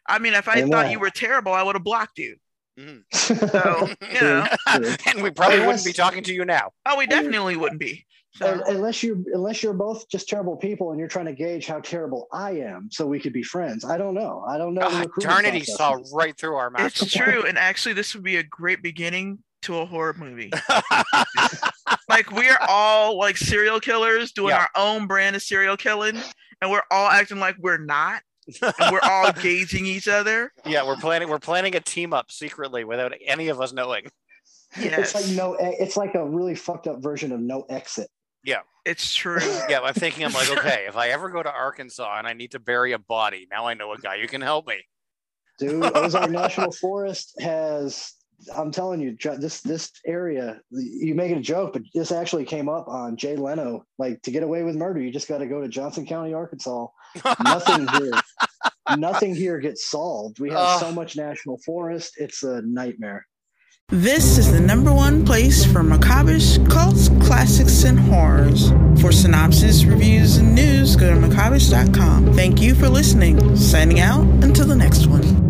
I mean, if I And thought why? you were terrible, I would have blocked you. That. Mm. So, you know, and we probably wouldn't be talking to you now. oh, we definitely wouldn't be. So, unless you unless you're both just terrible people and you're trying to gauge how terrible I am so we could be friends. I don't know. I don't know. the God, recruiting darn it, he saw right through our master it's true. And actually, this would be a great beginning to a horror movie. like we're all like serial killers doing Yeah. our own brand of serial killing, and we're all acting like we're not. and we're all gauging each other. yeah, we're planning. We're planning a team up secretly without any of us knowing. Yes, It's like no. Eh, it's like a really fucked up version of no exit. Yeah, it's true. Yeah, I'm thinking. I'm like, okay, if I ever go to Arkansas and I need to bury a body, now I know a guy who can help me. Dude, Ozark National Forest has. I'm telling you, this this area. You make it a joke, but this actually came up on Jay Leno. Like to get away with murder, you just got to go to Johnson County, Arkansas. Nothing here. Nothing here gets solved. We have Ugh. so much national forest. It's a nightmare. This is the number one place for Macabreish cults, classics, and horrors. For synopsis, reviews, and news, go to macabreish.com. Thank you for listening. Signing out until the next one.